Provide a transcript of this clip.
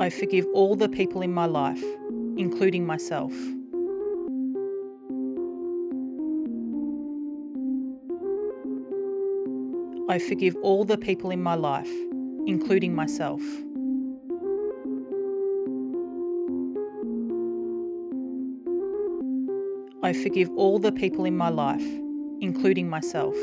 I forgive all the people in my life, including myself. I forgive all the people in my life, including myself. I forgive all the people in my life, including myself.